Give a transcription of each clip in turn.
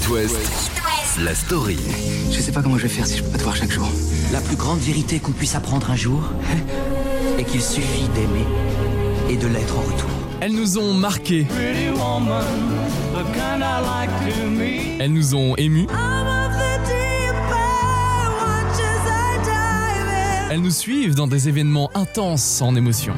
It West, la story. Je sais pas comment je vais faire si je peux pas te voir chaque jour. La plus grande vérité qu'on puisse apprendre un jour est qu'il suffit d'aimer et de l'être en retour. Elles nous ont marqués. Elles nous ont émus. Elles nous suivent dans des événements intenses en émotion.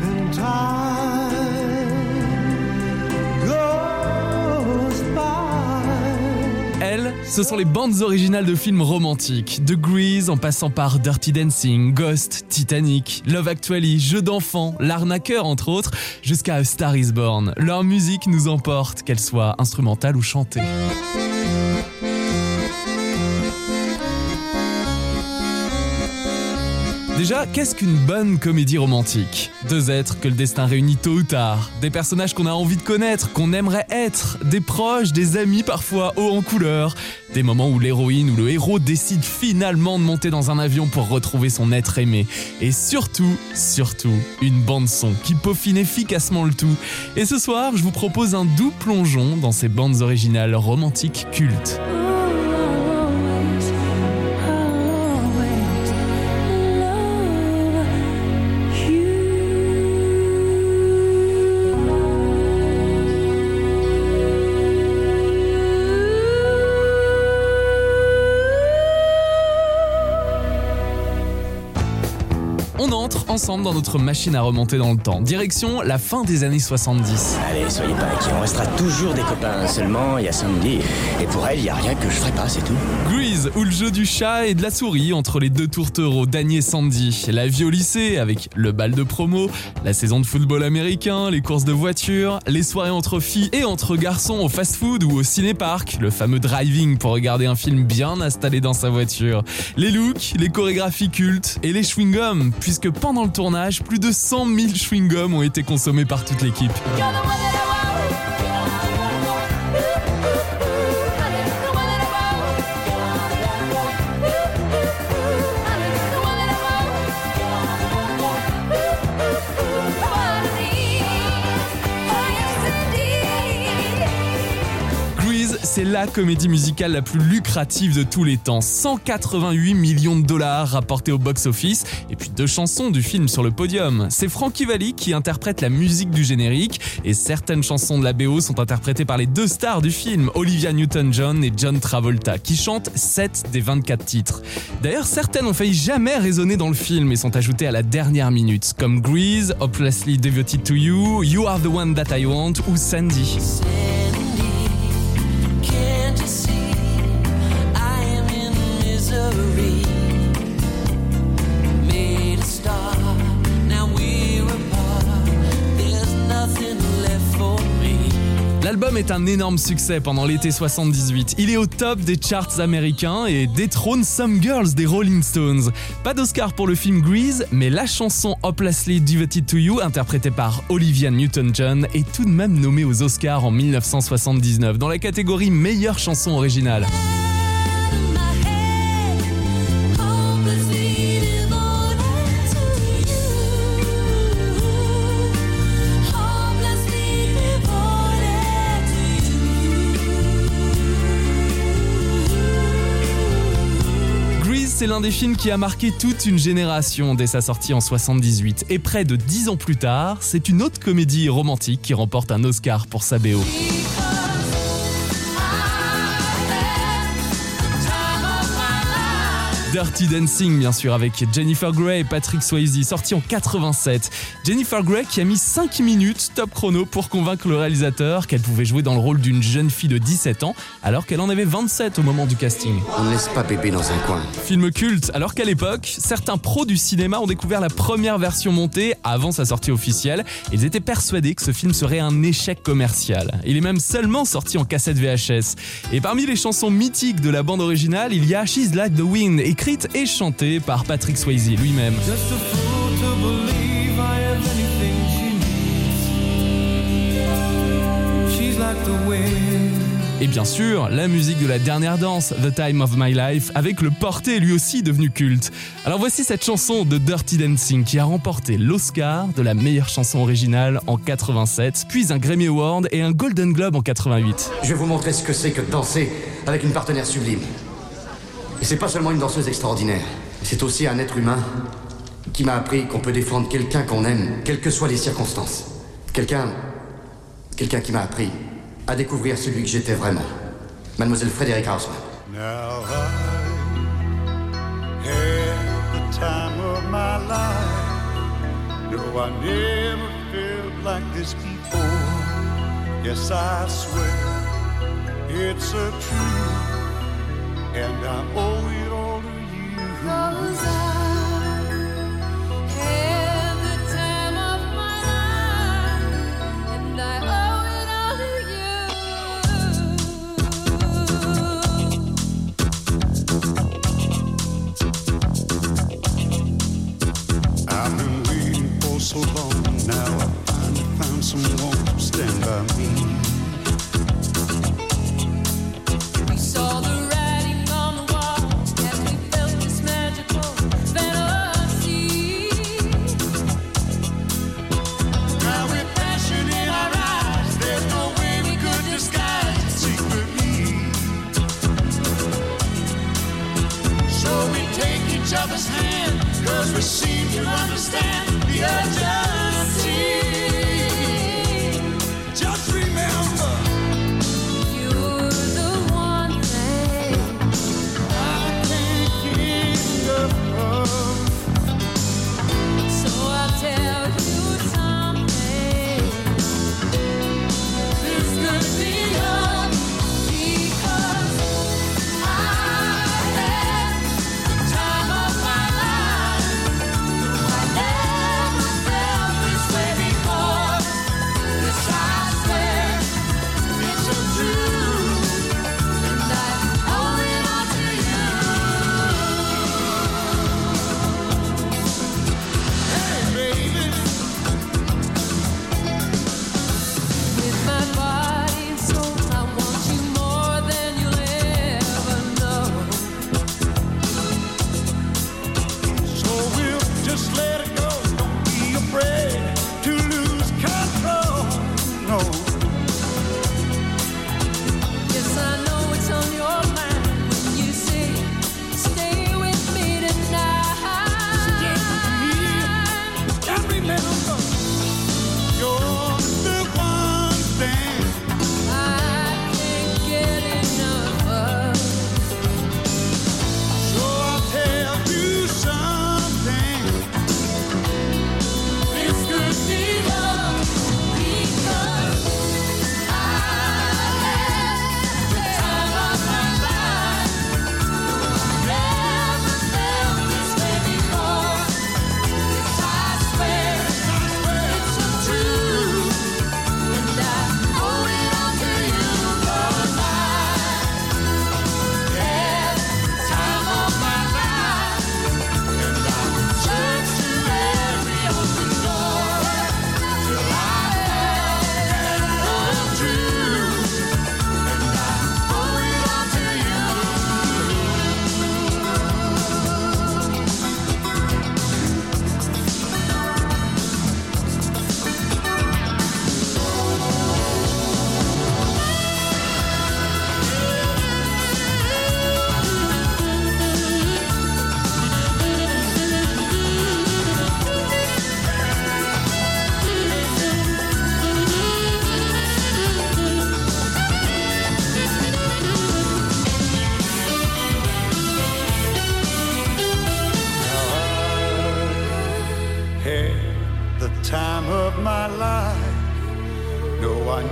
Ce sont les bandes originales de films romantiques, de Grease en passant par Dirty Dancing, Ghost, Titanic, Love Actually, Jeux d'enfants, L'Arnaqueur entre autres, jusqu'à Star Is Born. Leur musique nous emporte, qu'elle soit instrumentale ou chantée. Déjà, qu'est-ce qu'une bonne comédie romantique? Deux êtres que le destin réunit tôt ou tard, des personnages qu'on a envie de connaître, qu'on aimerait être, des proches, des amis parfois hauts en couleur, des moments où l'héroïne ou le héros décide finalement de monter dans un avion pour retrouver son être aimé. Et surtout, surtout, une bande son qui peaufine efficacement le tout. Et ce soir, je vous propose un doux plongeon dans ces bandes originales romantiques cultes. autres. Ensemble dans notre machine à remonter dans le temps. Direction la fin des années 70. Allez, soyez pas inquiets, on restera toujours des copains. Seulement, il y a Sandy. Et pour elle, il y a rien que je ferai pas, c'est tout. Grease, ou le jeu du chat et de la souris entre les deux tourtereaux, Danny et Sandy. La vie au lycée avec le bal de promo, la saison de football américain, les courses de voiture, les soirées entre filles et entre garçons au fast-food ou au ciné-parc, le fameux driving pour regarder un film bien installé dans sa voiture, les looks, les chorégraphies cultes et les chewing-gums, puisque pendant le tournage, plus de 100 000 chewing-gums ont été consommés par toute l'équipe. C'est la comédie musicale la plus lucrative de tous les temps. 188 millions de dollars rapportés au box-office et puis deux chansons du film sur le podium. C'est Frankie Valli qui interprète la musique du générique et certaines chansons de la BO sont interprétées par les deux stars du film, Olivia Newton-John et John Travolta, qui chantent 7 des 24 titres. D'ailleurs, certaines ont failli jamais résonner dans le film et sont ajoutées à la dernière minute, comme Grease, Hopelessly Devoted to You, You Are the One That I Want ou Sandy. Misery? L'album est un énorme succès pendant l'été 78. Il est au top des charts américains et détrône Some Girls des Rolling Stones. Pas d'Oscar pour le film Grease, mais la chanson Hopelessly Devoted to You, interprétée par Olivia Newton-John, est tout de même nommée aux Oscars en 1979 dans la catégorie meilleure chanson originale. C'est l'un des films qui a marqué toute une génération dès sa sortie en 78. Et près de 10 ans plus tard, c'est une autre comédie romantique qui remporte un Oscar pour sa BO. Dirty Dancing, bien sûr, avec Jennifer Grey et Patrick Swayze, sorti en 87. Jennifer Grey qui a mis 5 minutes top chrono pour convaincre le réalisateur qu'elle pouvait jouer dans le rôle d'une jeune fille de 17 ans, alors qu'elle en avait 27 au moment du casting. On ne laisse pas bébé dans un coin. Film culte, alors qu'à l'époque, certains pros du cinéma ont découvert la première version montée avant sa sortie officielle. Ils étaient persuadés que ce film serait un échec commercial. Il est même seulement sorti en cassette VHS. Et parmi les chansons mythiques de la bande originale, il y a She's Like the Wind, écrite et chantée par Patrick Swayze lui-même. Et bien sûr, la musique de la dernière danse, The Time of My Life, avec le porté lui aussi devenu culte. Alors voici cette chanson de Dirty Dancing qui a remporté l'Oscar de la meilleure chanson originale en 87, puis un Grammy Award et un Golden Globe en 88. Je vais vous montrer ce que c'est que de danser avec une partenaire sublime. Et c'est pas seulement une danseuse extraordinaire, c'est aussi un être humain qui m'a appris qu'on peut défendre quelqu'un qu'on aime, quelles que soient les circonstances. Quelqu'un. Quelqu'un qui m'a appris à découvrir celui que j'étais vraiment. Mademoiselle Frédéric Hausmann. Now I had the time of my life. No, I never felt like this before. Yes, I swear it's a truth, and I owe it all to you. Cause I had the time of my life, and I owe it all to you. I've been waiting for so long. Now I finally found someone to stand by me.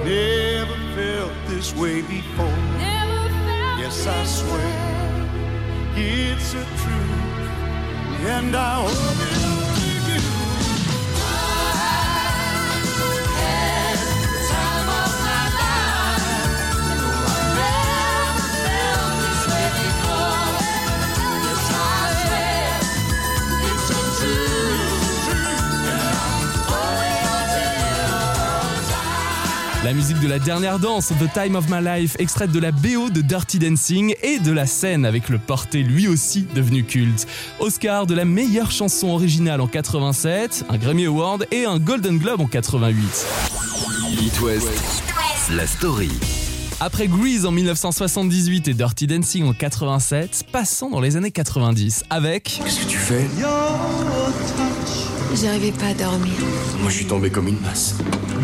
Never felt this way before. Never felt Yes, I swear it's a truth, and I owe it musique de la dernière danse, The Time of My Life, extraite de la BO de Dirty Dancing et de la scène avec le porté lui aussi devenu culte. Oscar de la meilleure chanson originale en 87, un Grammy Award et un Golden Globe en 88. It West, la story. Après Grease en 1978 et Dirty Dancing en 87, passons dans les années 90 avec Qu'est-ce que tu fais? J'arrivais pas à dormir. Moi, je suis tombé comme une masse.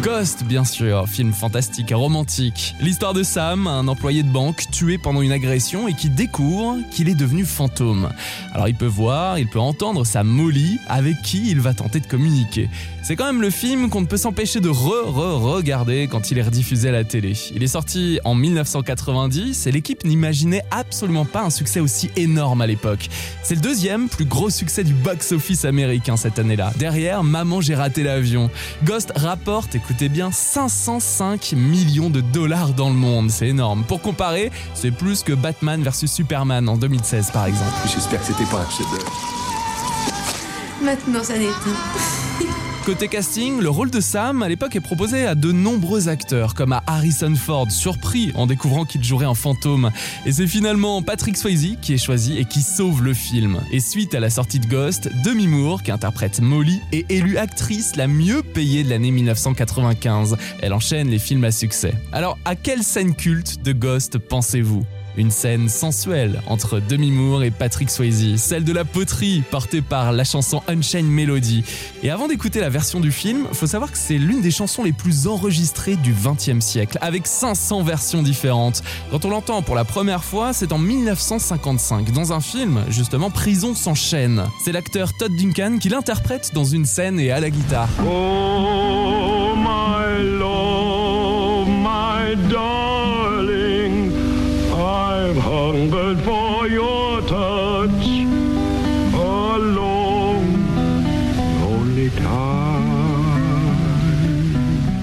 Ghost, bien sûr, film fantastique et romantique. L'histoire de Sam, un employé de banque tué pendant une agression et qui découvre qu'il est devenu fantôme. Alors il peut voir, il peut entendre sa Molly avec qui il va tenter de communiquer. C'est quand même le film qu'on ne peut s'empêcher de re-re-regarder quand il est rediffusé à la télé. Il est sorti en 1990 et l'équipe n'imaginait absolument pas un succès aussi énorme à l'époque. C'est le deuxième plus gros succès du box-office américain cette année-là. Derrière, Maman j'ai raté l'avion. Ghost rapporte, écoutez bien, 505 millions de dollars dans le monde. C'est énorme. Pour comparer, c'est plus que Batman vs Superman en 2016 par exemple. J'espère que c'était pas un chef-d'œuvre. Maintenant, ça n'éteint. Côté casting, le rôle de Sam à l'époque est proposé à de nombreux acteurs, comme à Harrison Ford, surpris en découvrant qu'il jouerait en fantôme. Et c'est finalement Patrick Swayze qui est choisi et qui sauve le film. Et suite à la sortie de Ghost, Demi Moore, qui interprète Molly, est élue actrice la mieux payée de l'année 1995. Elle enchaîne les films à succès. Alors, à quelle scène culte de Ghost pensez-vous? Une scène sensuelle entre Demi Moore et Patrick Swayze, celle de la poterie portée par la chanson Unchained Melody. Et avant d'écouter la version du film, faut savoir que c'est l'une des chansons les plus enregistrées du XXe siècle, avec 500 versions différentes. Quand on l'entend pour la première fois, c'est en 1955, dans un film, justement Prison sans chaîne. C'est l'acteur Todd Duncan qui l'interprète dans une scène et à la guitare. Oh, my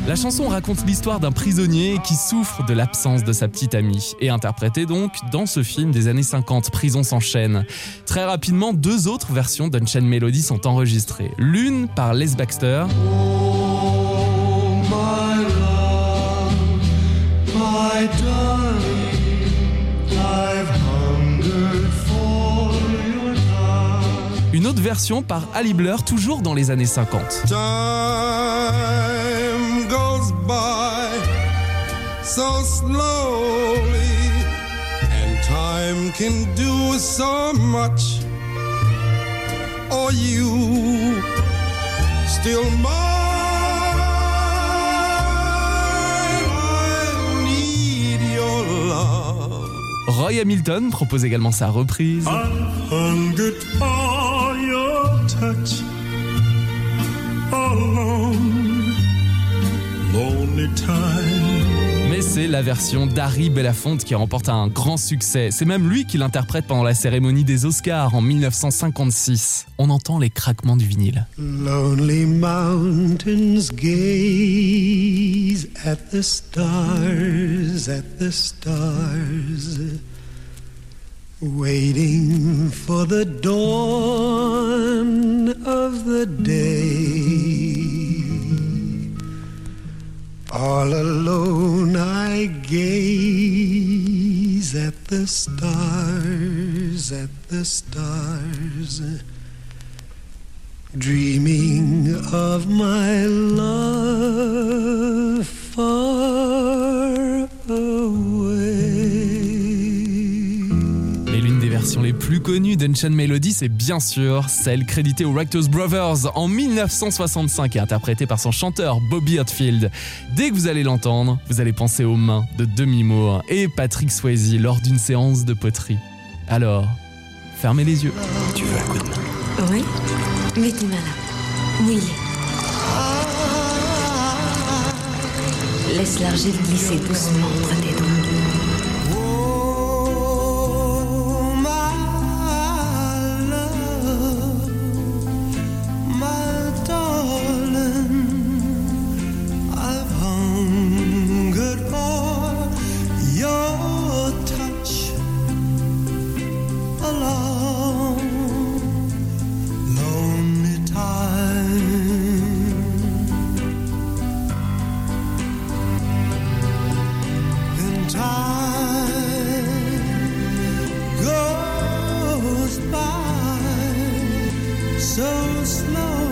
La chanson raconte l'histoire d'un prisonnier qui souffre de l'absence de sa petite amie, et interprétée donc dans ce film des années 50, Prison sans chaîne. Très rapidement, deux autres versions d'Unchained Melody sont enregistrées. L'une par Les Baxter, my autre version par Ali Blur, toujours dans les années 50. Time goes by so slowly, and time can do so much. You still mine? I need your love. Roy Hamilton propose également sa reprise. Touch a long, lonely time. Mais c'est la version d'Harry Belafonte qui remporte un grand succès. C'est même lui qui l'interprète pendant la cérémonie des Oscars en 1956. On entend les craquements du vinyle. Lonely mountains gaze at the stars, at the stars, waiting for the dawn of the day. All alone I gaze at the stars, at the stars dreaming of my love connues d'Unchained Melody, c'est bien sûr celle créditée aux Righteous Brothers en 1965 et interprétée par son chanteur Bobby Hatfield. Dès que vous allez l'entendre, vous allez penser aux mains de Demi Moore et Patrick Swayze lors d'une séance de poterie. Alors, fermez les yeux. Tu veux un coup de main? Oui Mets tes mains là. Mouillées. Laisse l'argile glisser doucement entre tes so slowly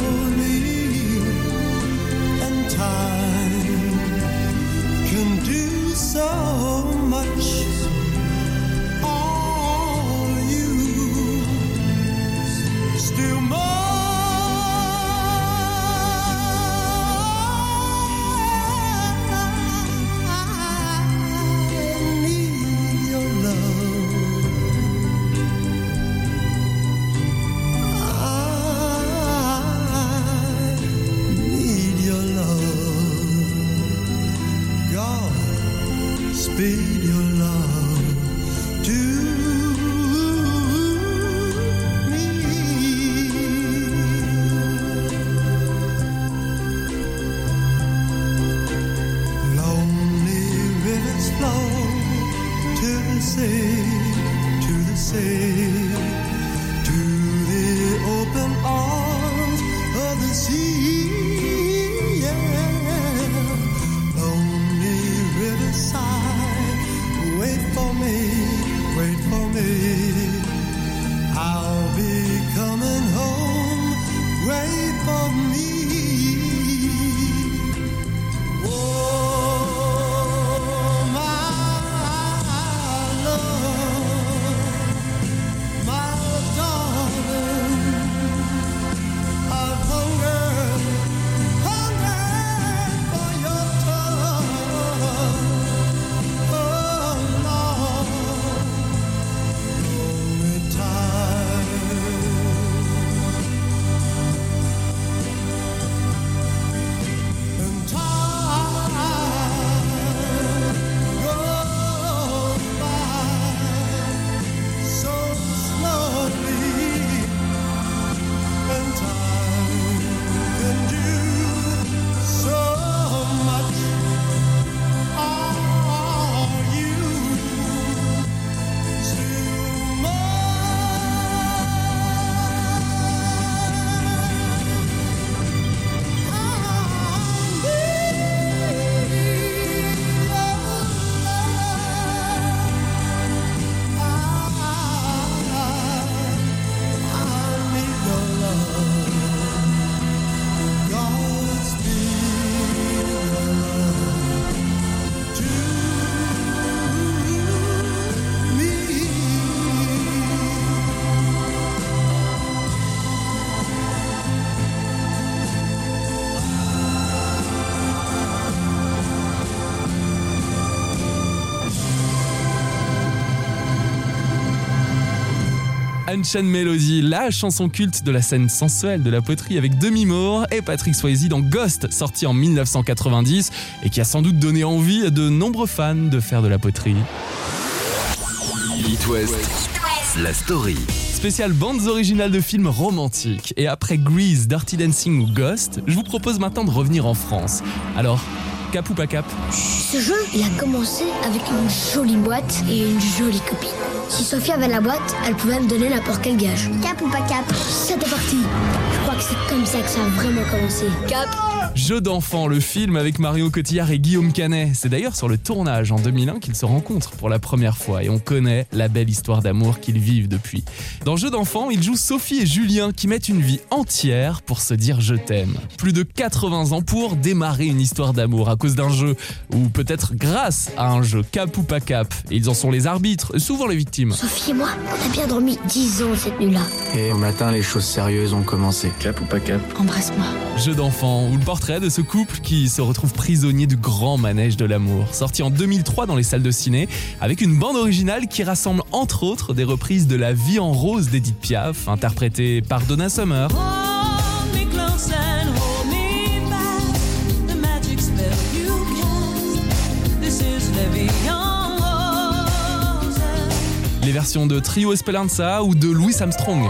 Unchained Melody, la chanson culte de la scène sensuelle de la poterie avec Demi Moore et Patrick Swayze dans Ghost, sorti en 1990 et qui a sans doute donné envie à de nombreux fans de faire de la poterie. It West, la story. Spécial bandes originales de films romantiques. Et après Grease, Dirty Dancing ou Ghost, je vous propose maintenant de revenir en France. Alors, cap ou pas cap? Ce jeu, il a commencé avec une jolie boîte et une jolie copine. Si Sophie avait la boîte, elle pouvait me donner n'importe quel gage. Cap ou pas cap? C'était parti. Je crois que c'est comme ça que ça a vraiment commencé. Cap Jeu d'enfant, le film avec Marion Cotillard et Guillaume Canet. C'est d'ailleurs sur le tournage en 2001 qu'ils se rencontrent pour la première fois et on connaît la belle histoire d'amour qu'ils vivent depuis. Dans Jeu d'enfant, ils jouent Sophie et Julien qui mettent une vie entière pour se dire je t'aime. Plus de 80 ans pour démarrer une histoire d'amour à cause d'un jeu ou peut-être grâce à un jeu cap ou pas cap. Et ils en sont les arbitres, souvent les victimes. Sophie et moi, on a bien dormi 10 ans cette nuit-là. Et au matin, les choses sérieuses ont commencé. Cap ou pas cap? Embrasse-moi. Jeu d'enfant ou le portrait de ce couple qui se retrouve prisonnier du grand manège de l'amour, sorti en 2003 dans les salles de ciné, avec une bande originale qui rassemble entre autres des reprises de La vie en rose d'Edith Piaf, interprétée par Donna Summer. Rose. Les versions de Trio Esperanza ou de Louis Armstrong.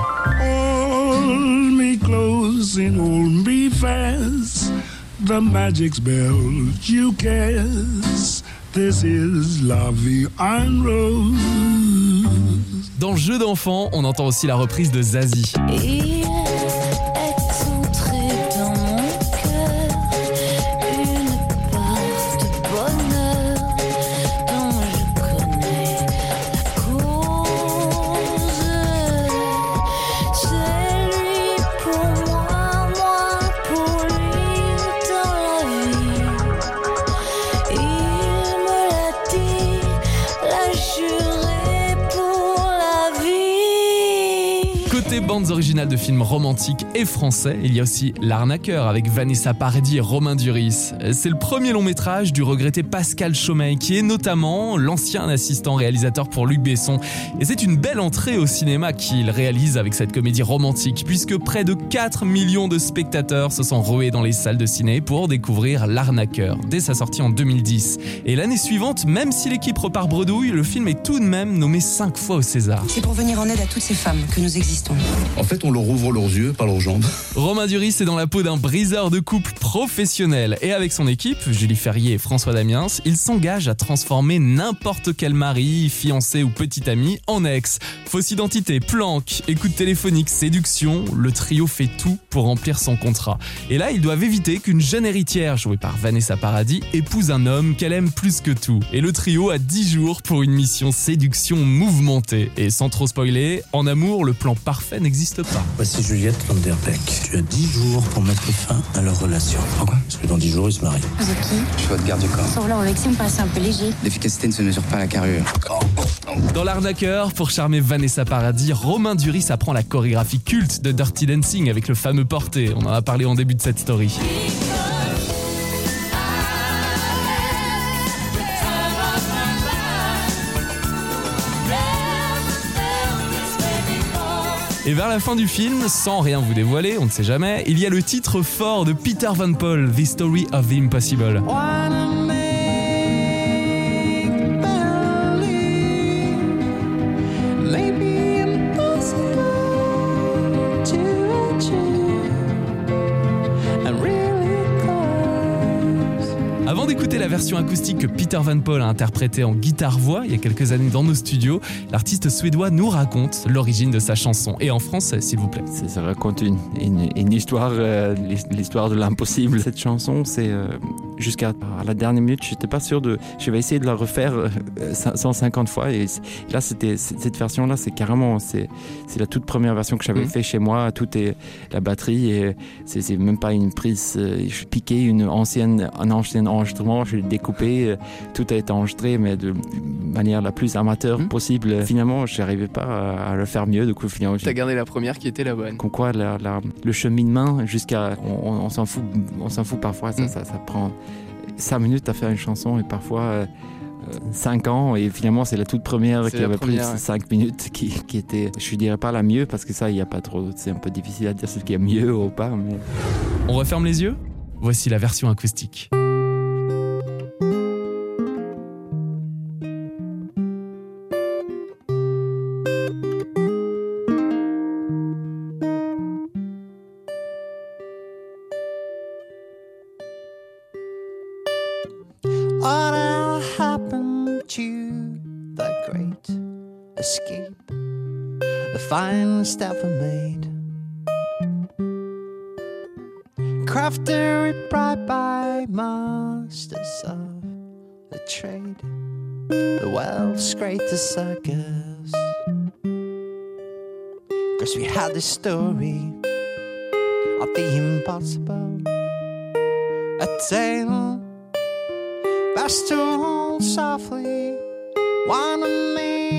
Hold me close and hold me fast. The magic spell you cast. This is la vie en rose. Dans Jeu d'enfant, on entend aussi la reprise de Zazie. Il de films romantiques et français, il y a aussi L'arnaqueur avec Vanessa Paradis et Romain Duris. C'est le premier long métrage du regretté Pascal Chaumet qui est notamment l'ancien assistant réalisateur pour Luc Besson. Et c'est une belle entrée au cinéma qu'il réalise avec cette comédie romantique puisque près de 4 millions de spectateurs se sont rués dans les salles de ciné pour découvrir L'arnaqueur dès sa sortie en 2010. Et l'année suivante, même si l'équipe repart bredouille, le film est tout de même nommé 5 fois au César. C'est pour venir en aide à toutes ces femmes que nous existons. En fait, on leur ouvre leurs yeux, pas leurs jambes. Romain Duris est dans la peau d'un briseur de couple professionnel et avec son équipe, Julie Ferrier et François Damiens, il s'engage à transformer n'importe quel mari, fiancé ou petit ami en ex. Fausse identité, planque, écoute téléphonique, séduction, le trio fait tout pour remplir son contrat. Et là, ils doivent éviter qu'une jeune héritière, jouée par Vanessa Paradis, épouse un homme qu'elle aime plus que tout. Et le trio a 10 jours pour une mission séduction mouvementée. Et sans trop spoiler, en amour, le plan parfait n'existe pas. Voici Juliette Vanderbeck. Tu as 10 jours pour mettre fin à leur relation. Pourquoi? Parce que dans 10 jours, ils se marient. Vous êtes qui? Je suis votre garde du corps. Sur l'or me paraissait un peu léger. L'efficacité ne se mesure pas à la carrure. Dans l'arnaqueur, pour charmer Vanessa Paradis, Romain Duris apprend la chorégraphie culte de Dirty Dancing avec le fameux porté. On en a parlé en début de cette story. Et vers la fin du film, sans rien vous dévoiler, on ne sait jamais, il y a le titre fort de Peter Van Paul, The Story of the Impossible. D'écouter la version acoustique que Peter Van Paul a interprétée en guitare-voix il y a quelques années dans nos studios, l'artiste suédois nous raconte l'origine de sa chanson. Et en français, s'il vous plaît. Ça, ça raconte une, une- une histoire, euh, l'histoire de l'impossible. Cette chanson, c'est euh, jusqu'à la dernière minute, j'étais pas sûr de. Je vais essayer de la refaire euh, 150 fois. Et là, c'était cette version-là, c'est carrément, c'est c'est la toute première version que j'avais Mhm. fait chez moi. Tout est la batterie et c'est c'est même pas une prise. euh, Je piquais une ancienne, un ancien enregistrement, je l'ai découpé. euh, Tout a été enregistré, mais de manière la plus amateur Mhm. possible. Finalement, je n'arrivais pas à, le faire mieux. Du coup, finalement, j'ai- T'as gardé la première qui était la bonne. comme quoi la- la- le cheminement jusqu'à on, on- on s'en fout on s'en fout parfois ça, Mm. ça, ça prend cinq minutes à faire une chanson et parfois euh, euh, cinq ans et finalement c'est la toute première C'est qui avait première, pris ouais. cinq minutes qui, qui était je dirais pas la mieux parce que ça il y a pas trop c'est un peu difficile à dire ce qui est mieux ou pas mais On referme les yeux? Voici la version acoustique. Trade, the world's greatest circus. Cause we had the story of the impossible, a tale best to hold softly. Wanna make believe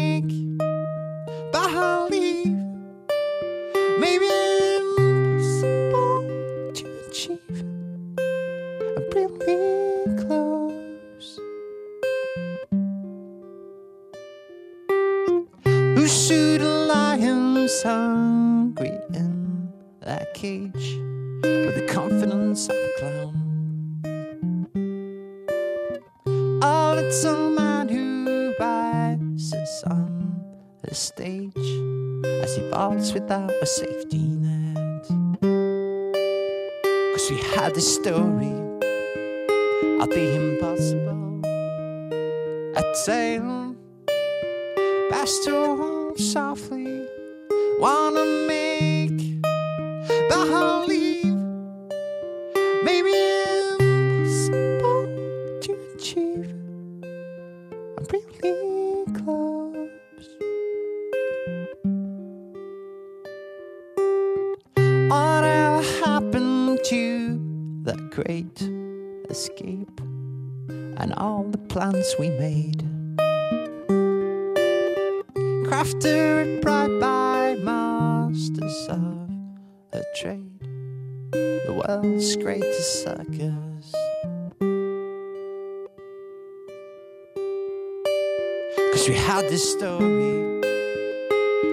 story.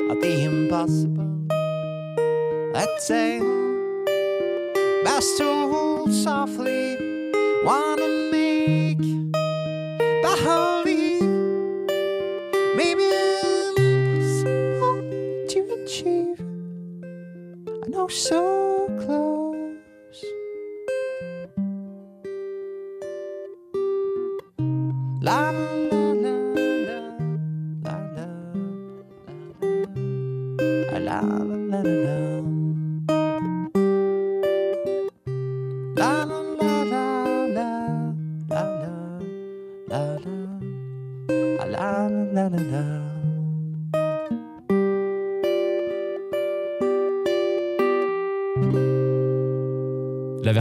Of the impossible. A tale best told softly, wanna make believe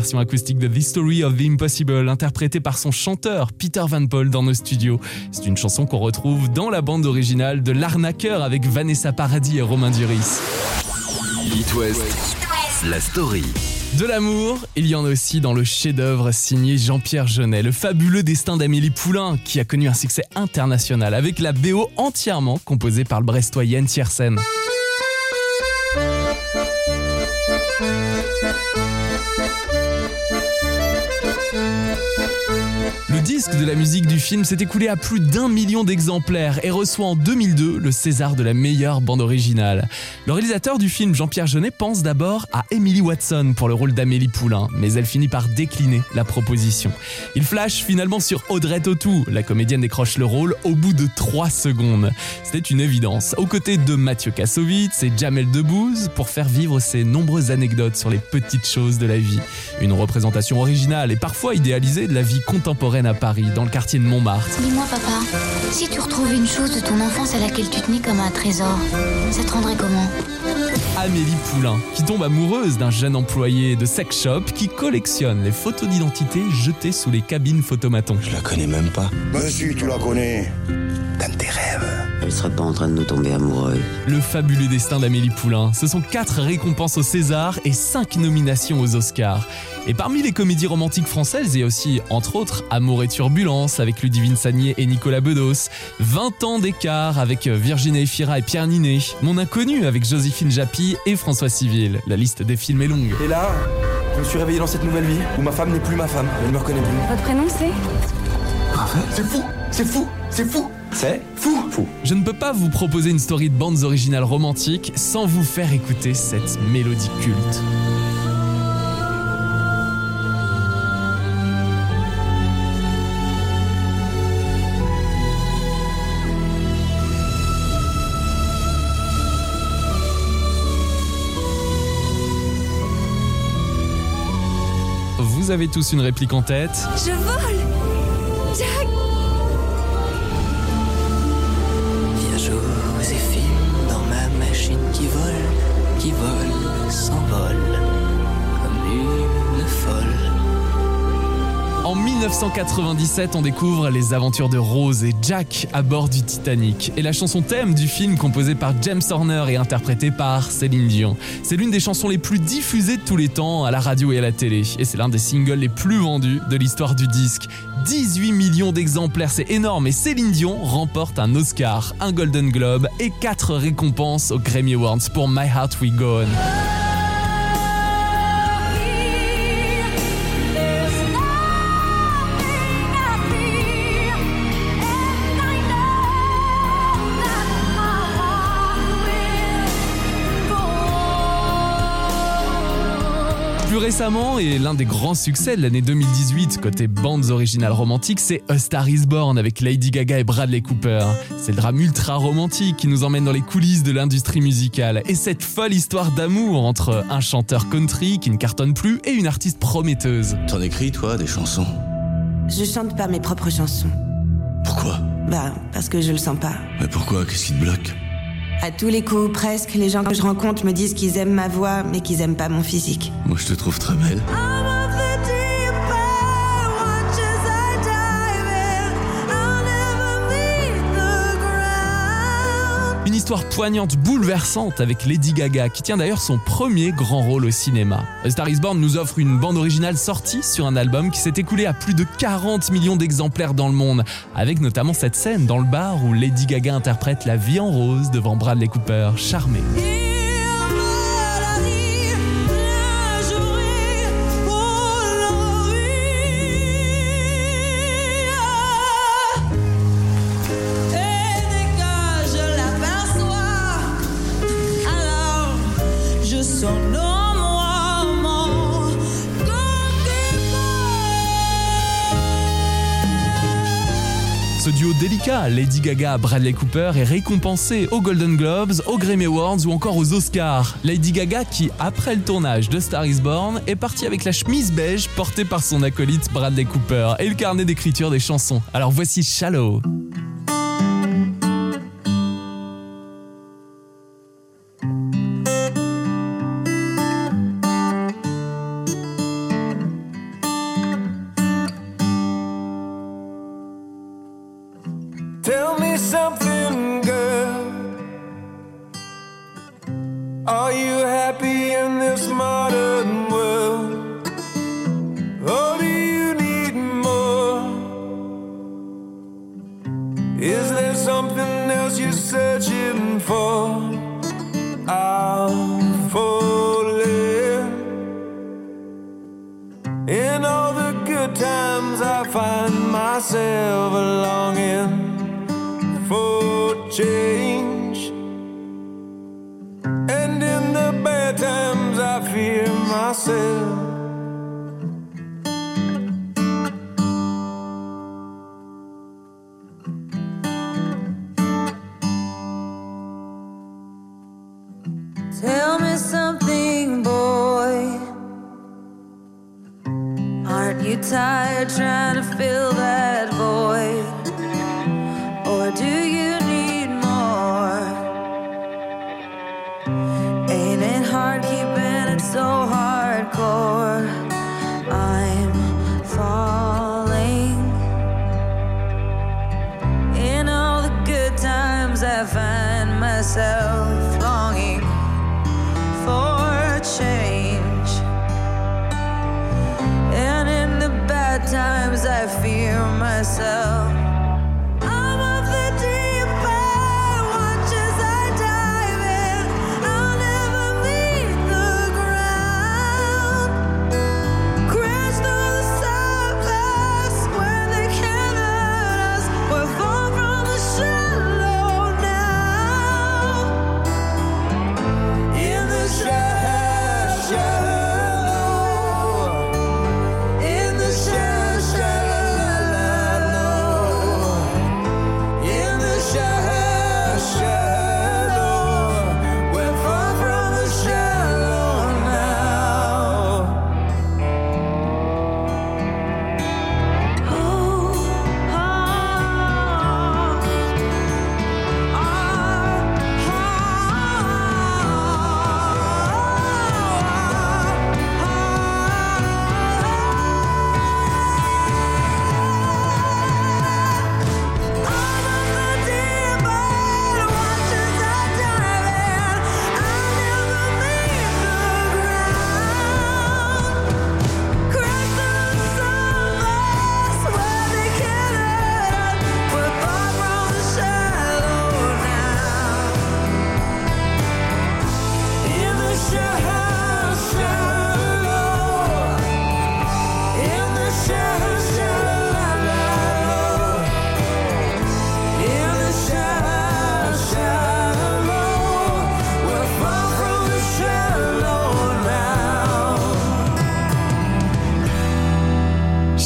version acoustique de The Story of the Impossible, interprétée par son chanteur Peter Van Paul dans nos studios. C'est une chanson qu'on retrouve dans la bande originale de L'Arnaqueur avec Vanessa Paradis et Romain Duris. It West, la story. De l'amour, il y en a aussi dans le chef-d'œuvre signé Jean-Pierre Jeunet, le fabuleux destin d'Amélie Poulain, qui a connu un succès international avec la BO entièrement composée par le Brestois Yann disque de la musique du film s'est écoulé à plus d'un million d'exemplaires et reçoit en 2002 le César de la meilleure bande originale. Le réalisateur du film, Jean-Pierre Jeunet, pense d'abord à Emily Watson pour le rôle d'Amélie Poulain, mais elle finit par décliner la proposition. Il flash finalement sur Audrey Tautou. La comédienne décroche le rôle au bout de 3 secondes. C'était une évidence. Aux côtés de Mathieu Kassovitz et Jamel Debbouze pour faire vivre ces nombreuses anecdotes sur les petites choses de la vie. Une représentation originale et parfois idéalisée de la vie contemporaine à Paris, dans le quartier de Montmartre. Dis-moi, papa, si tu retrouvais une chose de ton enfance à laquelle tu tenais comme un trésor, ça te rendrait comment? Amélie Poulain, qui tombe amoureuse d'un jeune employé de sex shop qui collectionne les photos d'identité jetées sous les cabines photomatons. Je la connais même pas. Mais si, tu la connais. Dans tes rêves. Elle serait pas en train de nous tomber amoureux. Le fabuleux destin d'Amélie Poulain. Ce sont 4 récompenses au César et 5 nominations aux Oscars. Et parmi les comédies romantiques françaises, il y a aussi, entre autres, Amour et Turbulence avec Ludivine Sagnier et Nicolas Bedos, 20 ans d'écart avec Virginie Efira et Pierre Ninet, Mon Inconnu avec Joséphine Japy et François Civil. La liste des films est longue. Et là, je me suis réveillé dans cette nouvelle vie où ma femme n'est plus ma femme. Elle ne me reconnaît plus. Votre prénom c'est C'est fou, c'est fou, c'est fou. C'est fou, fou. Je ne peux pas vous proposer une story de bandes originales romantiques sans vous faire écouter cette mélodie culte. Vous avez tous une réplique en tête? Je vole En 1997, on découvre les aventures de Rose et Jack à bord du Titanic. Et la chanson thème du film, composée par James Horner et interprétée par Céline Dion. C'est l'une des chansons les plus diffusées de tous les temps à la radio et à la télé. Et c'est l'un des singles les plus vendus de l'histoire du disque. 18 millions d'exemplaires, c'est énorme. Et Céline Dion remporte un Oscar, un Golden Globe et 4 récompenses aux Grammy Awards pour My Heart We Go On. Récemment, et l'un des grands succès de l'année 2018 côté bandes originales romantiques, c'est A Star Is Born avec Lady Gaga et Bradley Cooper. C'est le drame ultra romantique qui nous emmène dans les coulisses de l'industrie musicale. Et cette folle histoire d'amour entre un chanteur country qui ne cartonne plus et une artiste prometteuse. T'en écris, toi, des chansons? Je chante pas mes propres chansons. Pourquoi? Bah, parce que je le sens pas. Mais pourquoi? Qu'est-ce qui te bloque? À tous les coups, presque, les gens que je rencontre me disent qu'ils aiment ma voix, mais qu'ils aiment pas mon physique. Moi, je te trouve très belle. Histoire poignante, bouleversante avec Lady Gaga, qui tient d'ailleurs son premier grand rôle au cinéma. A Star is Born nous offre une bande originale sortie sur un album qui s'est écoulé à plus de 40 millions d'exemplaires dans le monde, avec notamment cette scène dans le bar où Lady Gaga interprète la vie en rose devant Bradley Cooper, charmé. Délicat, Lady Gaga, Bradley Cooper, est récompensé aux Golden Globes, aux Grammy Awards ou encore aux Oscars. Lady Gaga qui, après le tournage de Star is Born, est partie avec la chemise beige portée par son acolyte Bradley Cooper et le carnet d'écriture des chansons. Alors voici Shallow. Tell me something, myself.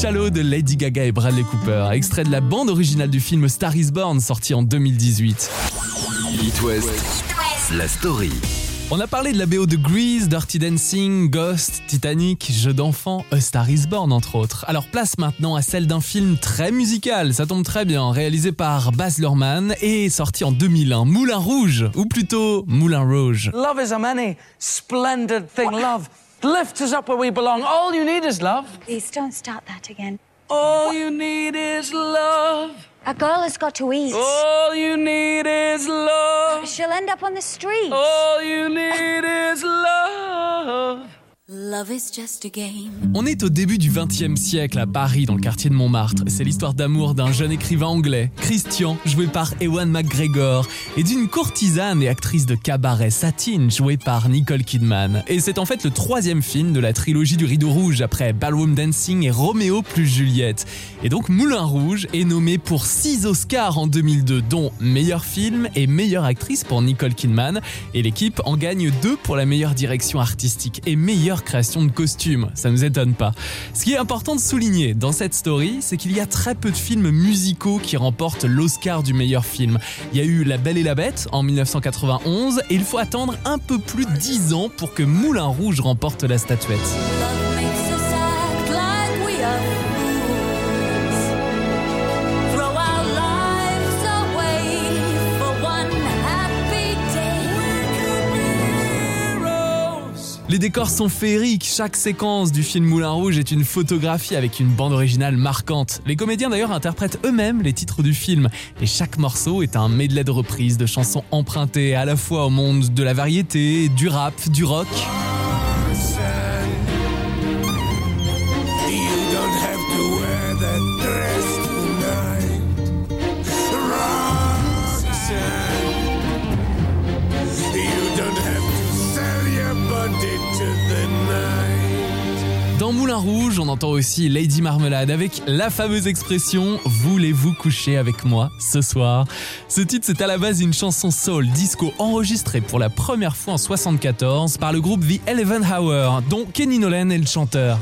Shallow de Lady Gaga et Bradley Cooper, extrait de la bande originale du film Star is Born sorti en 2018. It West, la story. On a parlé de la BO de Grease, Dirty Dancing, Ghost, Titanic, Jeux d'enfants, A Star is Born entre autres. Alors place maintenant à celle d'un film très musical, ça tombe très bien, réalisé par Baz Luhrmann et sorti en 2001, Moulin Rouge, ou plutôt Moulin Rouge. Love is a many splendid thing. Love lifts us up where we belong. All you need is love. Please don't start that again. All you need is love. A girl has got to eat. All you need is love. she'll end up on the street. All you need is love. Love is just a game. On est au début du XXe siècle à Paris, dans le quartier de Montmartre. C'est l'histoire d'amour d'un jeune écrivain anglais, Christian, joué par Ewan McGregor, et d'une courtisane et actrice de cabaret Satine, jouée par Nicole Kidman. Et c'est en fait le troisième film de la trilogie du Rideau Rouge après Ballroom Dancing et Roméo plus Juliette. Et donc Moulin Rouge est nommé pour 6 Oscars en 2002, dont meilleur film et meilleure actrice pour Nicole Kidman. Et l'équipe en gagne deux pour la meilleure direction artistique et meilleure création de costumes. Ça nous étonne pas. Ce qui est important de souligner dans cette story, c'est qu'il y a très peu de films musicaux qui remportent l'Oscar du meilleur film. Il y a eu La Belle et la Bête en 1991 et il faut attendre un peu plus de 10 ans pour que Moulin Rouge remporte la statuette. Les décors sont féeriques, chaque séquence du film Moulin Rouge est une photographie avec une bande originale marquante. Les comédiens d'ailleurs interprètent eux-mêmes les titres du film et chaque morceau est un medley de reprises de chansons empruntées à la fois au monde de la variété, du rap, du rock. Moulin Rouge, on entend aussi Lady Marmelade avec la fameuse expression Voulez-vous coucher avec moi ce soir? Ce titre, c'est à la base une chanson soul disco enregistrée pour la première fois en 74 par le groupe The Eleven Hour, dont Kenny Nolan est le chanteur.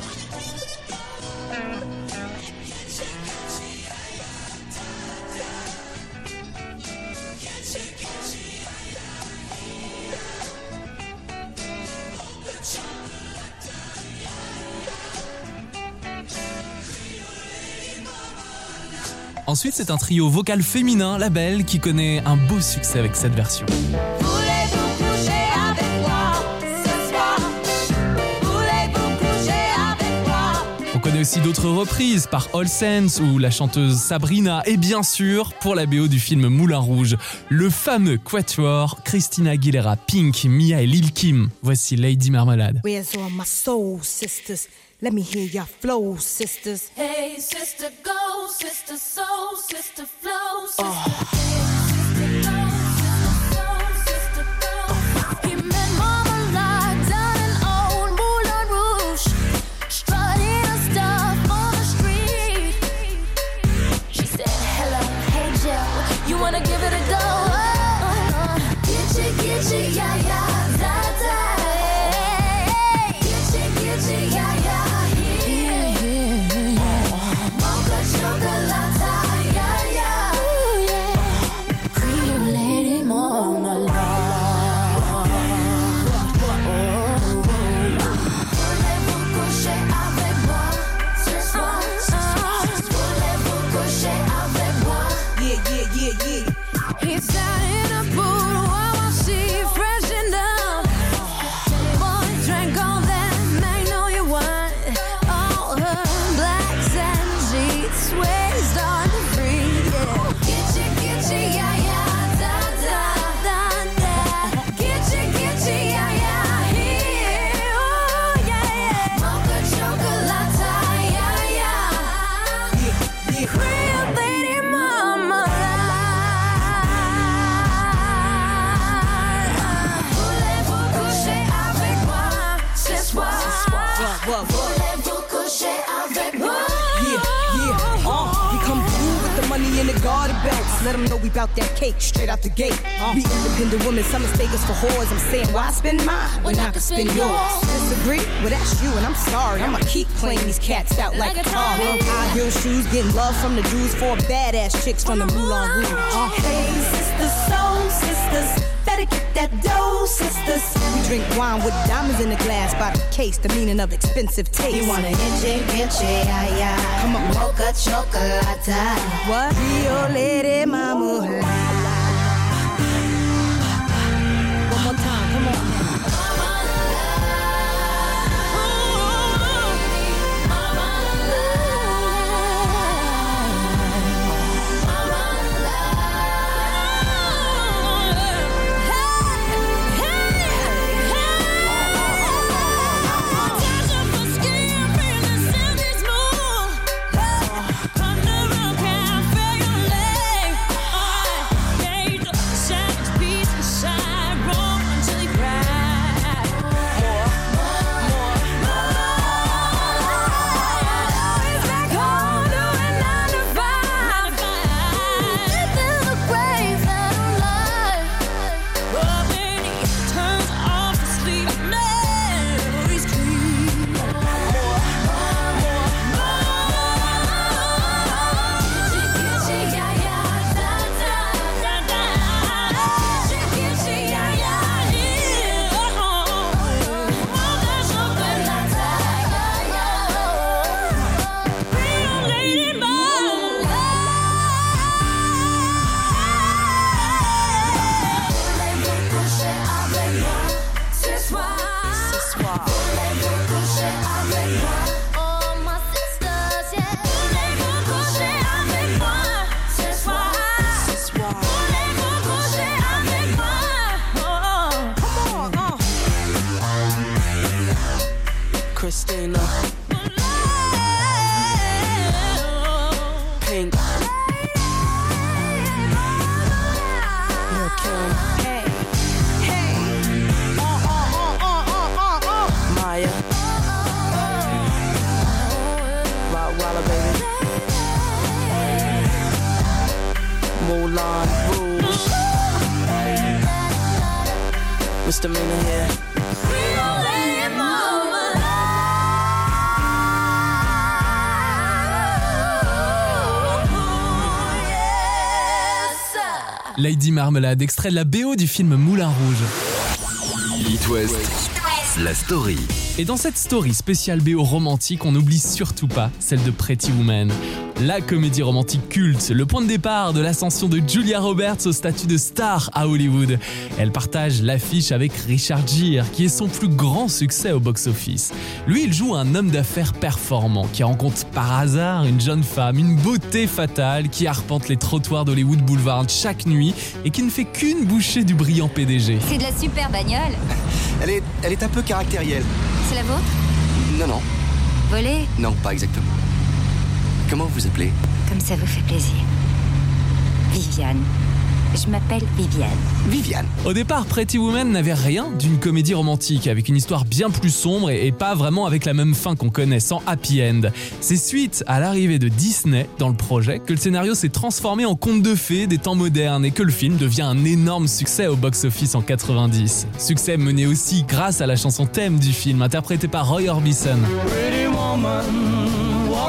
Ensuite, c'est un trio vocal féminin, La Belle, qui connaît un beau succès avec cette version. Connaît aussi d'autres reprises par All Sense ou la chanteuse Sabrina et bien sûr pour la BO du film Moulin Rouge, le fameux quatuor Christina Aguilera, Pink, Mia et Lil Kim. Voici Lady Marmalade. Where's all my soul sisters? Let me hear your flow, sisters. Hey, sister, go, sister, soul, sister, flow, sister. He swear Let them know we bout that cake straight out the gate. We independent women, some mistake us for whores. I'm saying, why spend mine when I can spend yours? Disagree? Well, that's you, and I'm sorry. I'ma keep playing these cats out like a car. High heel shoes, getting love from the dudes, four badass chicks from the Moulin Rouge. Uh, Hey, sisters, soul sisters, better get that dough, sisters. we drink wine with diamonds in the glass by the case, the meaning of expensive taste. You wanna itchy, yeah, yeah. Come on. Mocha chocolate. What? Rio Lady Mama. Lady Marmelade, extrait de la BO du film Moulin Rouge la story. Et dans cette story spéciale BO romantique, on n'oublie surtout pas celle de Pretty Woman. La comédie romantique culte, le point de départ de l'ascension de Julia Roberts au statut de star à Hollywood. Elle partage l'affiche avec Richard Gere, qui est son plus grand succès au box-office. Lui, il joue un homme d'affaires performant qui rencontre par hasard une jeune femme, une beauté fatale qui arpente les trottoirs d'Hollywood Boulevard chaque nuit et qui ne fait qu'une bouchée du brillant PDG. C'est de la super bagnole. Elle est, elle est un peu caractérielle. C'est la vôtre? Non, non, Volée? Non, pas exactement. Comment vous appelez Comme ça vous fait plaisir. Viviane. Je m'appelle Viviane. Viviane. Au départ, Pretty Woman n'avait rien d'une comédie romantique, avec une histoire bien plus sombre et et pas vraiment avec la même fin qu'on connaît, sans happy end. C'est suite à l'arrivée de Disney dans le projet que le scénario s'est transformé en conte de fées des temps modernes et que le film devient un énorme succès au box-office en 90. Succès mené aussi grâce à la chanson thème du film, interprétée par Roy Orbison. Pretty woman,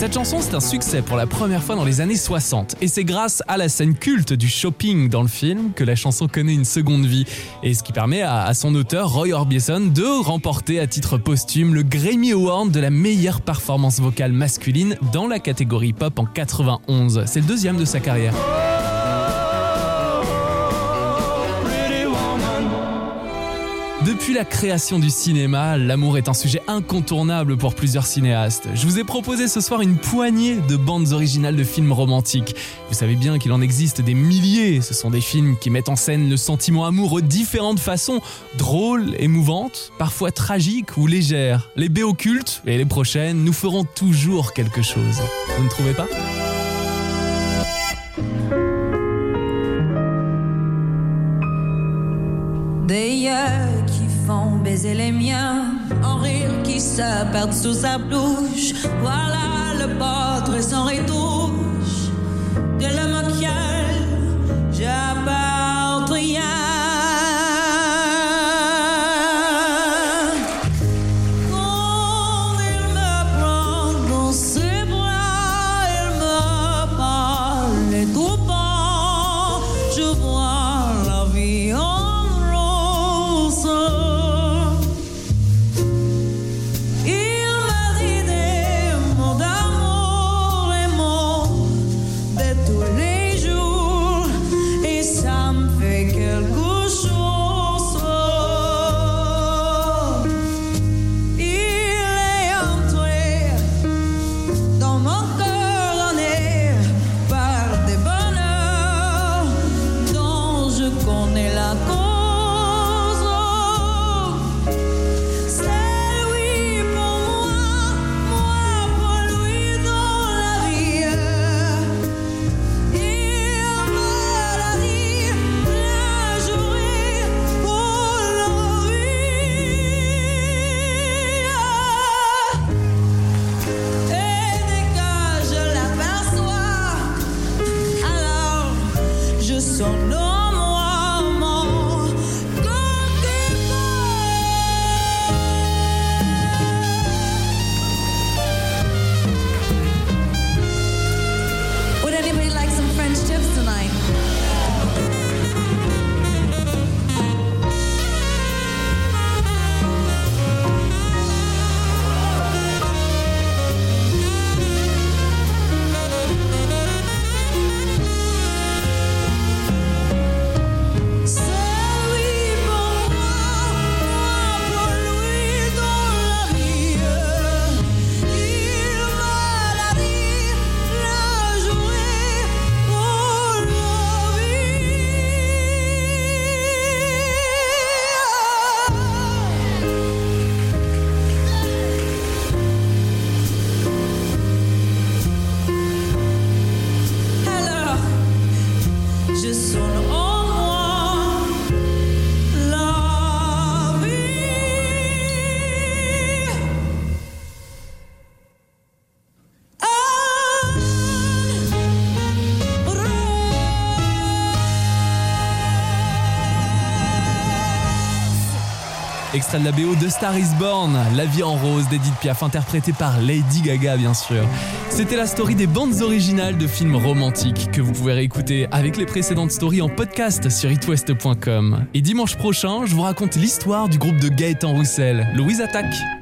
Cette chanson, c'est un succès pour la première fois dans les années 60. Et c'est grâce à la scène culte du shopping dans le film que la chanson connaît une seconde vie. Et ce qui permet à, son auteur, Roy Orbison, de remporter à titre posthume le Grammy Award de la meilleure performance vocale masculine dans la catégorie pop en 91. C'est le deuxième de sa carrière. Depuis la création du cinéma, l'amour est un sujet incontournable pour plusieurs cinéastes. Je vous ai proposé ce soir une poignée de bandes originales de films romantiques. Vous savez bien qu'il en existe des milliers. Ce sont des films qui mettent en scène le sentiment amoureux de différentes façons, drôles, émouvantes, parfois tragiques ou légères. Les BO cultes et les prochaines nous feront toujours quelque chose. Vous ne trouvez pas? Baiser les miens, en rire qui se perdent sous sa bouche. Voilà le portrait sans retouche de l'homme auquel Extrait de la BO de Star is Born, La vie en rose d'Edith Piaf, interprétée par Lady Gaga, bien sûr. C'était la story des bandes originales de films romantiques que vous pouvez réécouter avec les précédentes stories en podcast sur itwest.com. Et dimanche prochain, je vous raconte l'histoire du groupe de Gaëtan Roussel, Louise Attaque.